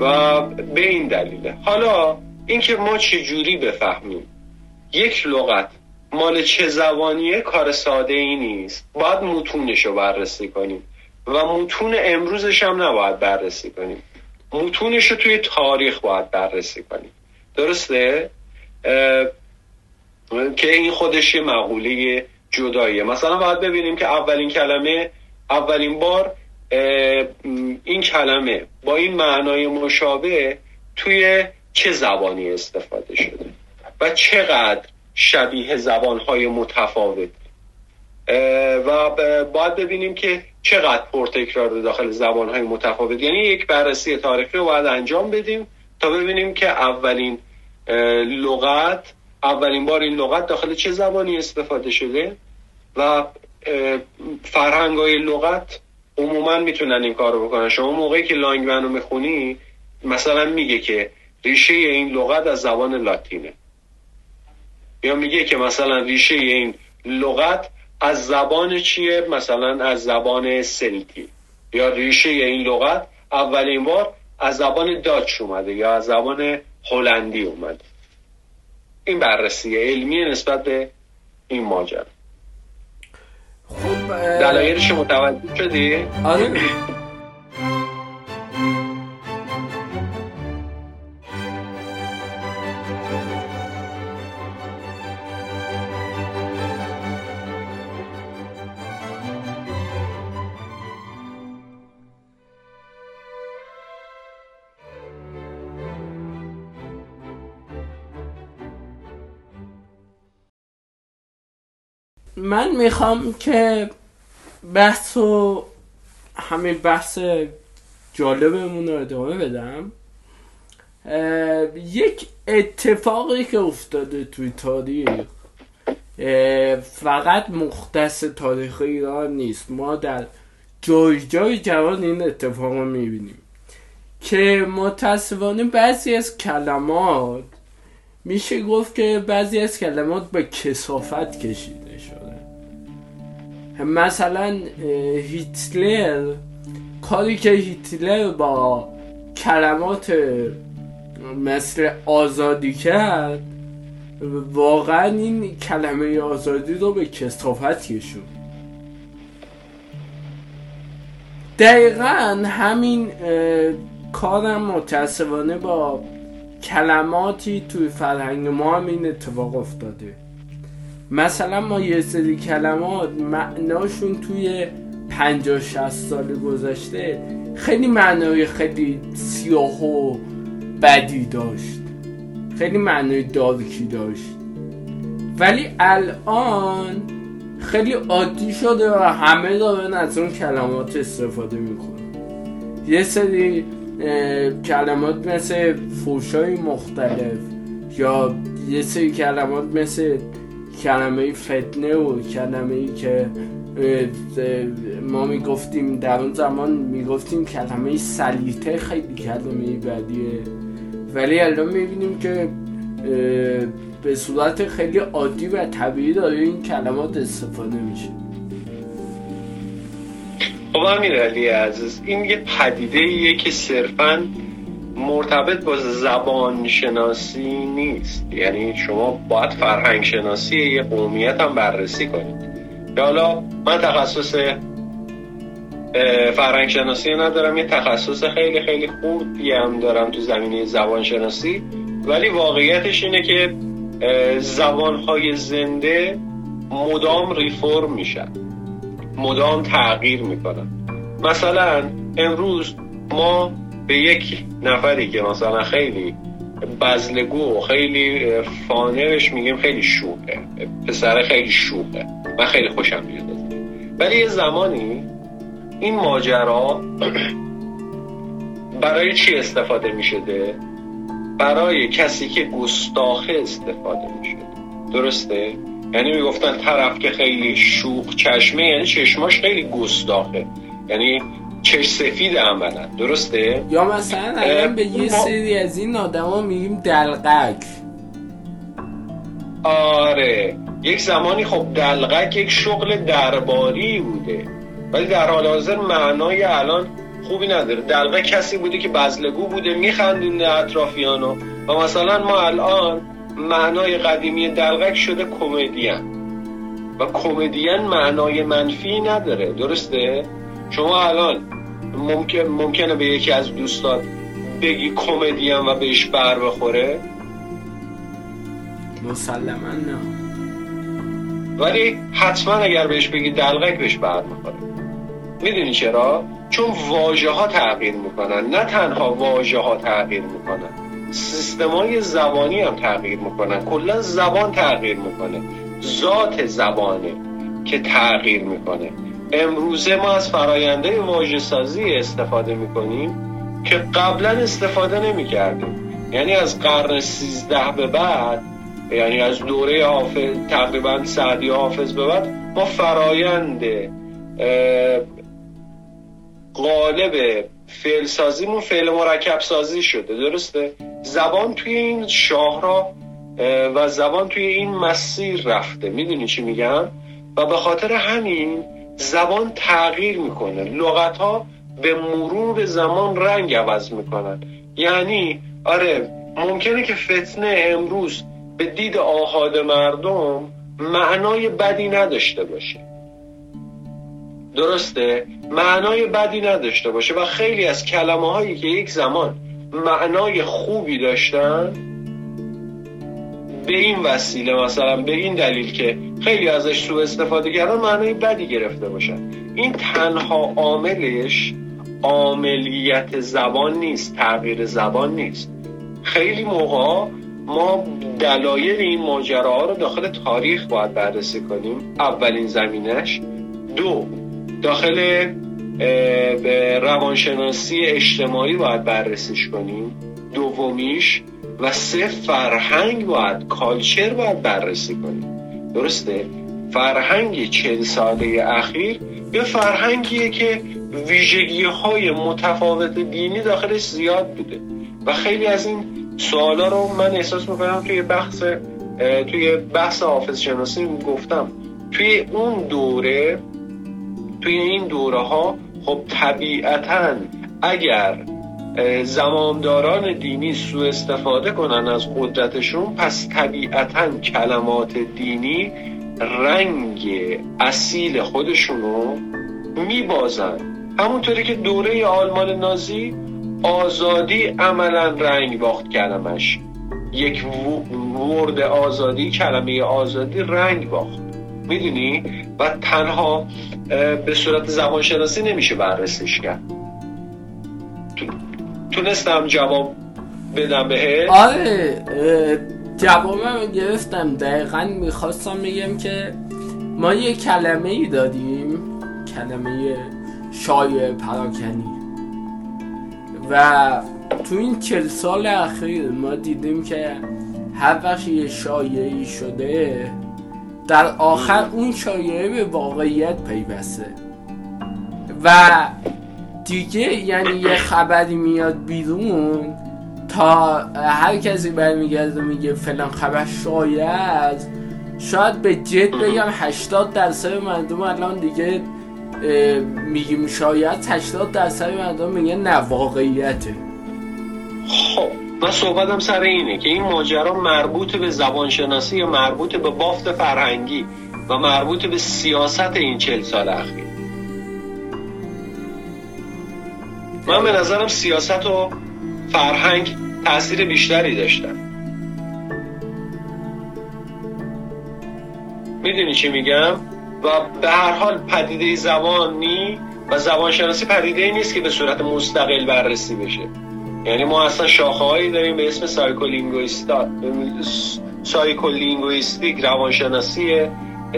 و به این دلیله. حالا اینکه ما چجوری بفهمیم؟ یک لغت مال چه زبانیه کار ساده ای نیست. باید متونش رو بررسی کنیم. و متون امروزش هم نباید بررسی کنیم. متونش رو توی تاریخ باید بررسی کنیم. درسته؟ که این خودش یه مقوله جداییه. مثلا باید ببینیم که اولین کلمه اولین بار این کلمه با این معنای مشابه توی چه زبانی استفاده شده و چقدر شبیه زبانهای متفاوت. و باید ببینیم که چقدر پرتکرار داخل زبانهای متفاوت. یعنی یک بررسی تاریخی رو باید انجام بدیم تا ببینیم که اولین لغت اولین بار این لغت داخل چه زبانی استفاده شده و فرهنگ های لغت عموما می‌تونن این کار رو بکنن. شما موقعی که لانگمن رو می‌خونی مثلا میگه که ریشه این لغت از زبان لاتینه. یا میگه که مثلا ریشه این لغت از زبان چیه؟ مثلا از زبان سلتی. یا ریشه این لغت اولین بار از زبان داچ اومده یا از زبان هلندی اومده. این بررسی علمی نسبت به این ماجرا. خب دلایلش متوجه شدی؟ آره من می‌خوام که بحث و همین بحث جالبمون رو ادامه بدم. یک اتفاقی که افتاده توی تاریخ فقط مختص تاریخ ایران نیست. ما در جای جای جوان این اتفاق رو می‌بینیم که متاسفانه بعضی از کلمات میشه گفت که بعضی از کلمات به کسافت کشیده شده. مثلا هیتلر کاری که هیتلر با کلمات مثل آزادی کرد واقعا این کلمه آزادی رو به کسافت کشون دقیقا همین کارم متاسفانه با کلماتی توی فرهنگ ما هم این اتفاق افتاده. مثلا ما یه سری کلمات معناشون توی پنجاه شست سال گذشته خیلی معنای خیلی سیاه و بدی داشت. خیلی معنای دارکی داشت. ولی الان خیلی عادی شده و همه دارن از اون کلمات استفاده می‌کنن. یه سری کلمات مثل فوشای مختلف یا یه سری کلمات مثل کلمه فتنه و کلمه ای که ما می‌گفتیم در اون زمان می‌گفتیم کلمه سلیته خیلی کلمه بدیه. ولی الان می‌بینیم که به صورت خیلی عادی و طبیعی داره این کلمات استفاده میشه. خب امیر علی عزیز این یه پدیده ایه که صرفا مرتبط با زبان شناسی نیست. یعنی شما باید فرهنگ شناسی یه قومیت هم بررسی کنید. حالا من تخصص فرهنگ شناسی ندارم یه تخصص خیلی خیلی خوبی هم دارم تو زمینه زبان شناسی ولی واقعیتش اینه که زبانهای زنده مدام ریفورم میشن. مدام تغییر می‌کنن. مثلا امروز ما به یک نفری که مثلا خیلی بزلگو خیلی فانرش میگیم خیلی شوخه. پسر خیلی شوخه من خیلی خوشم میاد. ولی یه زمانی این ماجرا برای چی استفاده می‌شده؟ برای کسی که گستاخه استفاده می‌شده. درسته؟ یعنی می‌گفتن طرف که خیلی شوخ چشمه یعنی چشماش خیلی گستاخه. یعنی چش سفید عملا. درسته؟ یا مثلا الان به یه سری از این آدما میگیم دلقک آره. یک زمانی خب دلقک یک شغل درباری بوده. ولی در حال حاضر معنای الان خوبی نداره. دلقه کسی بوده که بزلگو بوده میخندونه اطرافیانو. و مثلا ما الان معنای قدیمی دلغک شده کمدین. و کمدین معنای منفی نداره. درسته؟ شما الان ممکن ممکنه به یکی از دوستان بگی کمدین و بهش بر بخوره؟ مسلما نه ولی حتما اگر بهش بگی دلغک بهش بر بخوره. می‌دونی چرا؟ چون واژه ها تغییر می‌کنن نه تنها واژه ها تغییر می‌کنن سیستمای زبانی هم تغییر می‌کنن. کلا زبان تغییر می‌کنه. ذات زبانه که تغییر می‌کنه. امروزه ما از فراینده واژه سازی استفاده می‌کنیم که قبلا استفاده نمی‌کردیم. یعنی از قرن سیزده به بعد یعنی از دوره حافظ تقریبا سعدی حافظ به بعد ما فرایند قالب فعل سازیمون فعل مرکب سازی شده. درسته؟ زبان توی این شاهراه و زبان توی این مسیر رفته. می‌دونی چی میگم؟ و به خاطر همین زبان تغییر می‌کنه. لغت ها به مرور زمان رنگ عوض می‌کنن. یعنی آره ممکنه که فتنه امروز به دید آهاد مردم معنای بدی نداشته باشه. درسته؟ معنای بدی نداشته باشه و خیلی از کلمه هایی که یک زمان معنای خوبی داشتن به این وسیله مثلا به این دلیل که خیلی ازش سوء استفاده کردن معنای بدی گرفته باشن. این تنها عاملش عاملیت زبان نیست تغییر زبان نیست. خیلی موقع ما دلایل این ماجراها رو داخل تاریخ باید بررسی کنیم. اولین زمینش. دو داخل روانشناسی اجتماعی باید بررسیش کنیم. دومیش و سه فرهنگ باید کالچر باید بررسی کنیم. درسته؟ فرهنگ چل ساله اخیر یه فرهنگیه که ویژگی های متفاوت دینی داخلش زیاد بوده. و خیلی از این سوالا رو من احساس می‌کنم توی بحث توی بحث حافظ شناسی گفتم. توی اون دوره توی این دوره ها خب طبیعتا اگر زمامداران دینی سوء استفاده کنن از قدرتشون پس طبیعتا کلمات دینی رنگ اصیل خودشونو میبازن. همونطوری که دوره آلمان نازی آزادی عملا رنگ باخت کلمش. یک ورد آزادی کلمه آزادی رنگ باخت. می‌دونی؟ و تنها به صورت زبانشناسی نمیشه بررسیش کرد. تونستم جواب بدم بهت؟ آره جوابم گرفتم. دقیقا می‌خواستم بگم که ما یه کلمه ای داریم کلمه شایع پراکنی. و تو این چل سال اخیر ما دیدیم که هر وقت یه شایعی شده در آخر اون شایعه به واقعیت پیوسته. و دیگه یعنی یه خبری میاد بیرون تا هر کسی برمیگرده میگه فلان خبر شاید شاید به جد بگم 80 درصد مردم الان دیگه میگیم شاید 80 درصد مردم میگه نه واقعیته. خب من صحبتم سر اینه که این ماجرا مربوط به زبانشناسی یا مربوط به بافت فرهنگی و مربوط به سیاست این چل سال اخیر. من به نظرم سیاست و فرهنگ تاثیر بیشتری داشتن. می‌دونی چی میگم؟ و به هر حال پدیده زبانی و زبانشناسی پدیده ای نیست که به صورت مستقل بررسی بشه. یعنی ما اصلا شاخه هایی داریم به اسم psycholinguistic روانشناسی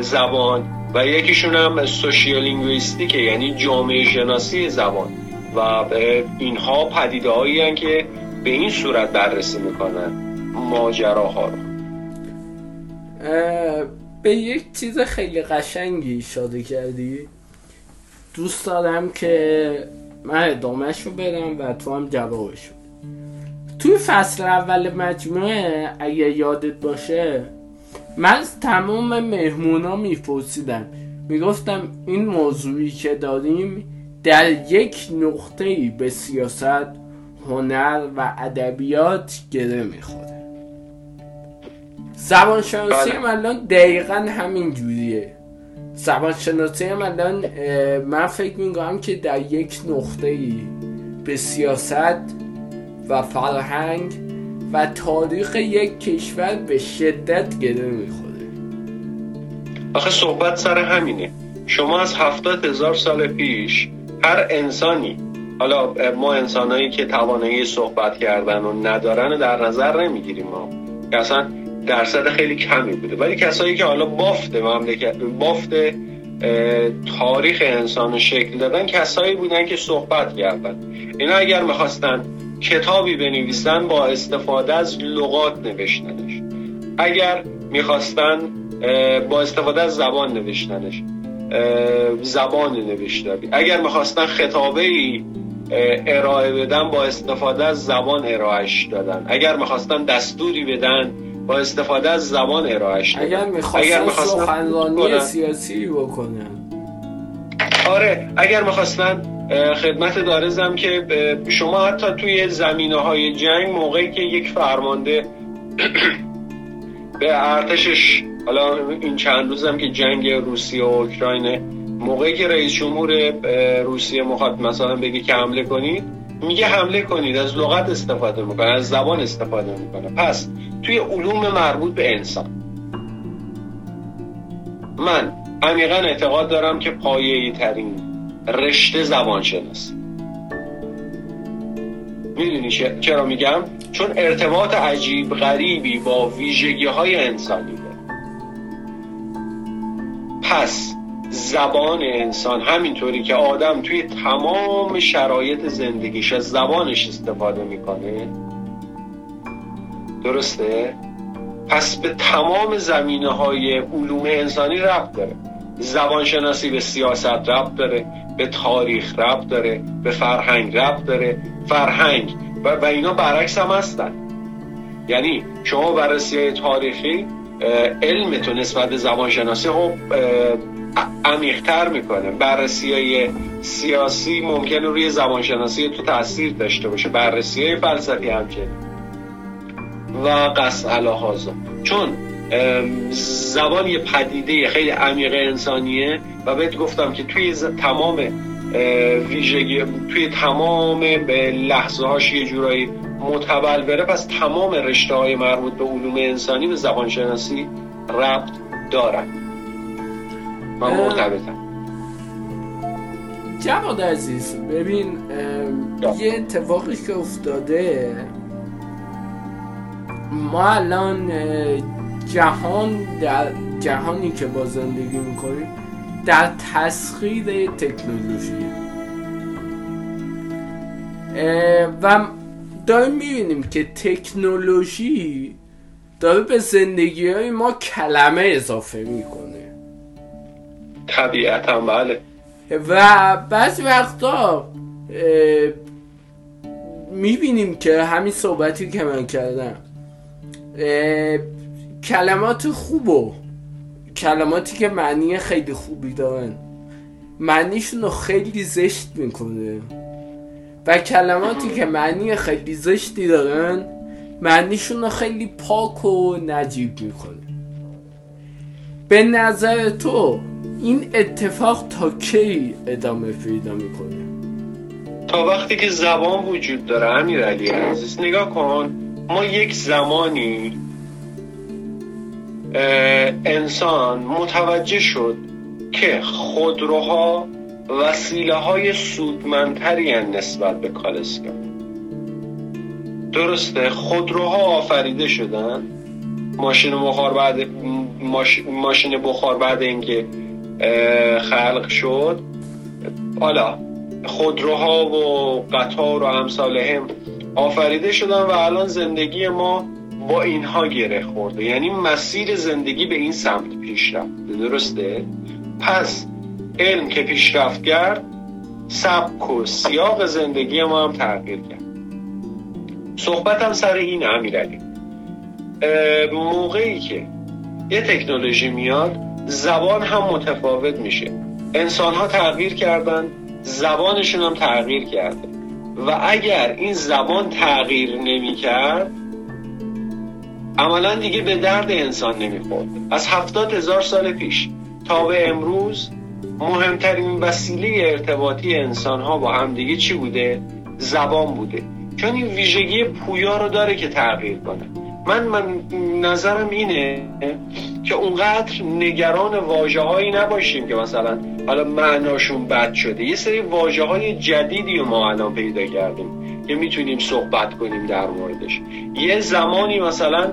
زبان و یکیشون هم sociolinguistic ه یعنی جامعه شناسی زبان. و اینها پدیده هایی که به این صورت بررسی می‌کنن ماجراها رو. به یک چیز خیلی قشنگی اشاره کردی. دوست دارم که من ادامهش رو بدم و تو هم جوابش توی فصل اول مجموعه اگه یادت باشه من تمام مهمونا میپرسیدم. می‌گفتم این موضوعی که داریم در یک نقطه به سیاست هنر و ادبیات گره می‌خوره. زبانشناسی هم الان دقیقا همین جوریه. زبانشناسی هم الان من فکر می‌کنم که در یک نقطه ای به سیاست و فرهنگ و تاریخ یک کشور به شدت گره می‌خوره. آخه صحبت سر همینه. شما از هفتاد هزار سال پیش هر انسانی حالا ما انسانایی که توانایی صحبت کردن و ندارن در نظر نمی‌گیریم ما. که اصلا درصد خیلی کمی بوده. ولی کسایی که حالا بافت مملکت بافت تاریخ انسان شکل دادن کسایی بودن که صحبت کردن. اینا اگر می‌خواستن کتابی بنویسن با استفاده از لغات نوشتنش. اگر می‌خواستن با استفاده از زبان نوشتنش. زبان نوشتاری اگر می‌خواستن خطابه ای ارائه بدن با استفاده از زبان ارائهش دادن. اگر می‌خواستن دستوری بدن با استفاده از زبان ارائهش دادن. اگر می‌خواستن سخنرانی سیاسی بکنن. آره اگر می‌خواستن خدمت دارزم که شما حتی توی زمینه های جنگ موقعی که یک فرمانده به ارتشش حالا این چند روزم که جنگ روسیه و اوکراین موقعی که رئیس جمهور روسیه مخاطب مثلا بگه که حمله کنید میگه حمله کنید از لغت استفاده می‌کنه از زبان استفاده می‌کنه. پس توی علوم مربوط به انسان. من عمیقا اعتقاد دارم که پایه‌ای ترین رشته زبان شناسی می‌دونی چرا میگم؟ چون ارتباط عجیب غریبی با ویژگی های انسانی. پس زبان انسان همینطوری که آدم توی تمام شرایط زندگیش از زبانش استفاده می‌کنه. درسته؟ پس به تمام زمینه های علوم انسانی ربط داره. زبانشناسی به سیاست ربط داره به تاریخ ربط داره به فرهنگ ربط داره. فرهنگ و, و اینا برعکس هم هستن. یعنی شما بررسی تاریخی علم تو نسبت به زبانشناسی خب عمیقتر می‌کنه. بررسی های سیاسی ممکنه روی زبانشناسی تو تاثیر داشته باشه. بررسی های فلسفی همچنین. و قصد الهازا چون زبان یه پدیده خیلی عمیق انسانیه و بهت گفتم که توی تمام ویژگی توی تمام لحظه هاش یه جورایی متبل بره پس تمام رشته های مربوط به علوم انسانی به زبان شناسی ربط دارن و مرتبطن جواد عزیز ببین یه اتفاقی که افتاده ما الان جهان در جهانی که با زندگی می‌کنیم در تسخیر تکنولوژی. و داریم می‌بینیم که تکنولوژی داره به زندگی های ما کلمه اضافه می‌کنه. طبیعتا بله. و بعضی وقتا می‌بینیم که همین صحبتی که من کردم کلمات خوبو کلماتی که معنی خیلی خوبی دارن معنیشون رو خیلی زشت می‌کنه. و کلماتی که معنی خیلی زشتی دارن معنیشون رو خیلی پاک و نجیب می‌کنه. به نظر تو این اتفاق تا کی ادامه پیدا می‌کنه؟ تا وقتی که زبان وجود داره امیر علی عزیز نگاه کن ما یک زمانی انسان متوجه شد که خودروها وسیله های سودمندتری نسبت به کالسکه درسته خودروها آفریده شدن. ماشین بخار بعد ماشین بخار بعد اینکه خلق شد. حالا خودروها و قطار و امثال هم آفریده شدن و الان زندگی ما با اینها گره خورده. یعنی مسیر زندگی به این سمت پیش رفته. درسته؟ پس علم که پیشرفت کرد سبک و سیاق زندگی ما هم تغییر کرد. صحبتم سر این امیرعلی. موقعی که یه تکنولوژی میاد زبان هم متفاوت میشه. انسان ها تغییر کردن زبانشون هم تغییر کرده. و اگر این زبان تغییر نمی‌کرد عملا دیگه به درد انسان نمی‌خورد. از هفتاد هزار سال پیش تا به امروز مهمترین وسیله ارتباطی انسان ها با همدیگه چی بوده؟ زبان بوده. چون این ویژگی پویا رو داره که تغییر کنه. من, من نظرم اینه که اونقدر نگران واجه هایی نباشیم که مثلا حالا معناشون بد شده. یه سری واجه های جدیدی رو ما الان پیدا کردیم که می‌تونیم صحبت کنیم در موردش. یه زمانی مثلا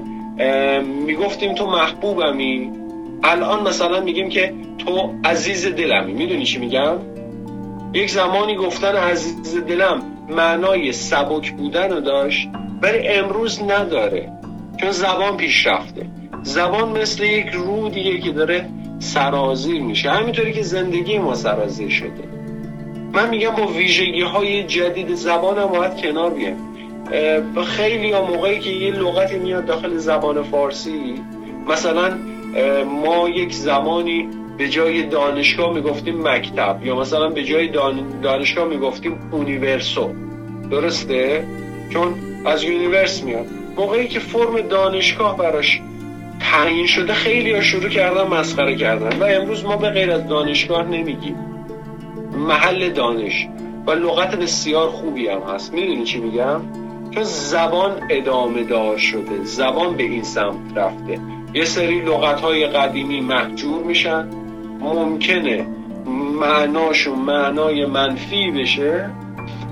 می‌گفتیم تو محبوبمی. الان مثلا میگیم که تو عزیز دلمی. می‌دونی چی میگم؟ یک زمانی گفتن عزیز دلم معنای سبک بودن رو داشت ولی امروز نداره چون زبان پیشرفته. زبان مثل یک رودیه که داره سرازیر میشه. همینطوری که زندگی ما سرازیر شده. من میگم با ویژگی های جدید زبان هم باید کنار بیایم. خیلی ها موقعی که یه لغتی میاد داخل زبان فارسی مثلا ما یک زمانی به جای دانشگاه می‌گفتیم مکتب یا مثلا به جای دانشگاه می‌گفتیم اونیورسو. درسته؟ چون از یونیورس میاد. موقعی که فرم دانشگاه براش تعیین شده خیلی ها شروع کردن مسخره کردن و امروز ما به غیر از دانشگاه نمیگیم. محل دانش و لغت بسیار خوبی هم هست. می‌دونی چی میگم؟ چون زبان ادامه دار شده. زبان به این سمت رفته. یه سری لغت های قدیمی محجور میشن. ممکنه معناشون معنای منفی بشه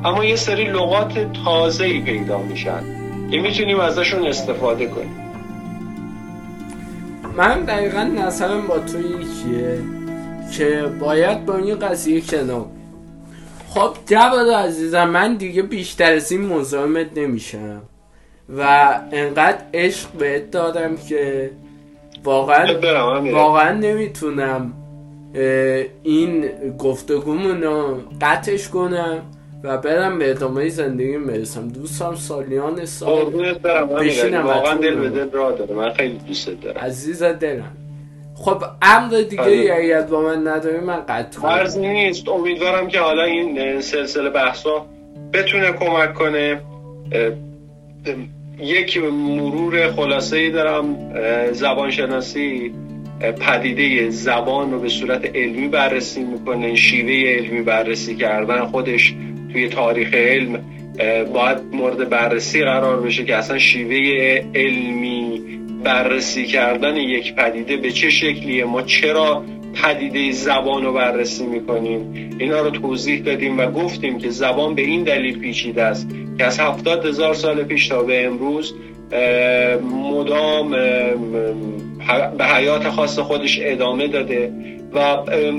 اما یه سری لغات تازه پیدا میشن. که می‌تونیم ازشون استفاده کنیم. من دقیقا نظرم با تو یکیه که باید با این قضیه کنار خب جواد عزیزم من دیگه بیشتر از این مزاحمت نمیشم. و انقدر عشق بهت دادم که واقعا واقعا نمی‌تونم این گفتگومون رو قطعش کنم و برم به ادامه زندگی برسم دوستم سالیان سال بشینم واقعا دل به دل را داره. من خیلی دوست دارم. عزیز دلم. خب امر دیگه اگر با من نداری من قطع عرض نیست. امیدوارم که حالا این سلسله بحثا بتونه کمک کنه. یک مرور خلاصه ای دارم زبانشناسی پدیده زبان رو به صورت علمی بررسی می‌کنه شیوه علمی بررسی کردن خودش توی تاریخ علم باید مورد بررسی قرار بشه که اصلا شیوه علمی بررسی کردن یک پدیده به چه شکلیه ما چرا پدیده زبان رو بررسی می‌کنیم. اینا رو توضیح دادیم و گفتیم که زبان به این دلیل پیچیده است که از هفتاد هزار سال پیش تا به امروز مدام به حیات خاص خودش ادامه داده. و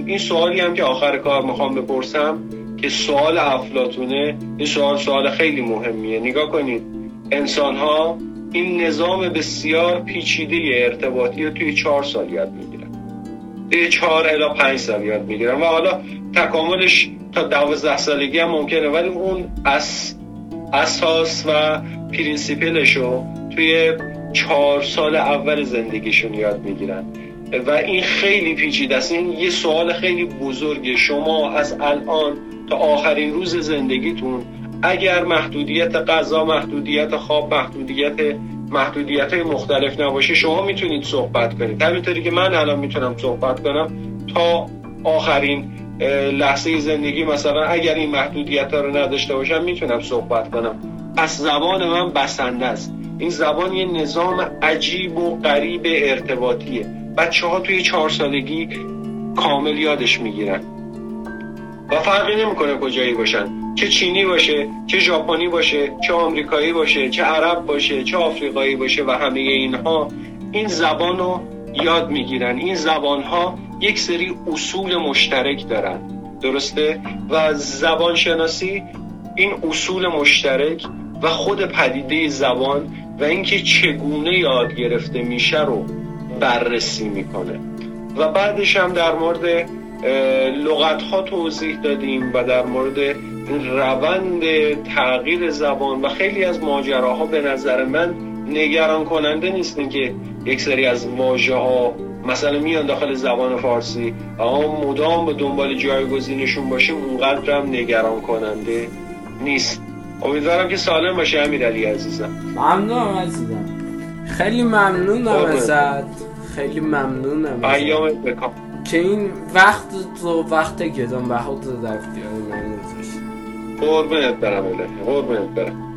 این سوالی هم که آخر کار می‌خوام بپرسم که سوال افلاتونه این سوال سوال خیلی مهمیه. نگاه کنید انسان ها این نظام بسیار پیچیده ارتباطی رو توی چهار سال یاد می‌گیرن. چهار الا پنج سال یاد می‌گیرن و حالا تکاملش تا دوازده سالگی هم ممکنه ولی اون اس... اساس و پرینسیپلش رو توی چهار سال اول زندگیشون یاد می‌گیرن. و این خیلی پیچیده است. این یه سوال خیلی بزرگه. شما از الان تا آخرین روز زندگیتون اگر محدودیت غذا محدودیت خواب محدودیت محدودیت های مختلف نباشه شما می‌تونید صحبت کنید. همینطوری که من الان می‌تونم صحبت کنم تا آخرین لحظه زندگی مثلا اگر این محدودیت ها رو نداشته باشم می‌تونم صحبت کنم. پس زبان من بسنده است. این زبان یه نظام عجیب و غریب ارتباطیه. بچه ها توی چهار سالگی کامل یادش می‌گیرن. و فرقی نمی‌کنه کجایی باشن. چه چینی باشه چه ژاپنی باشه چه آمریکایی باشه چه عرب باشه چه آفریقایی باشه و همه اینها این زبان رو یاد می‌گیرن. این زبان ها یک سری اصول مشترک دارن. درسته؟ و زبان شناسی این اصول مشترک و خود پدیده زبان و اینکه چگونه یاد گرفته میشه رو بررسی می‌کنه. و بعدش هم در مورد لغت ها توضیح دادیم و در مورد روند تغییر زبان و خیلی از ماجراها به نظر من نگران کننده نیستن که یک سری از واژه ها مثلا میان داخل زبان فارسی اما مدام به دنبال جایگزینشون باشیم اونقدر هم نگران کننده نیست. امیدوارم که سالم باشه امیرعلی عزیزم. ممنونم عزیزم. خیلی ممنونم ازت. خیلی ممنونم ایامت بکام که این وقت تو وقت گدام بهات در اختیار من گذاشتی قربونت برم الهی قربونت برم.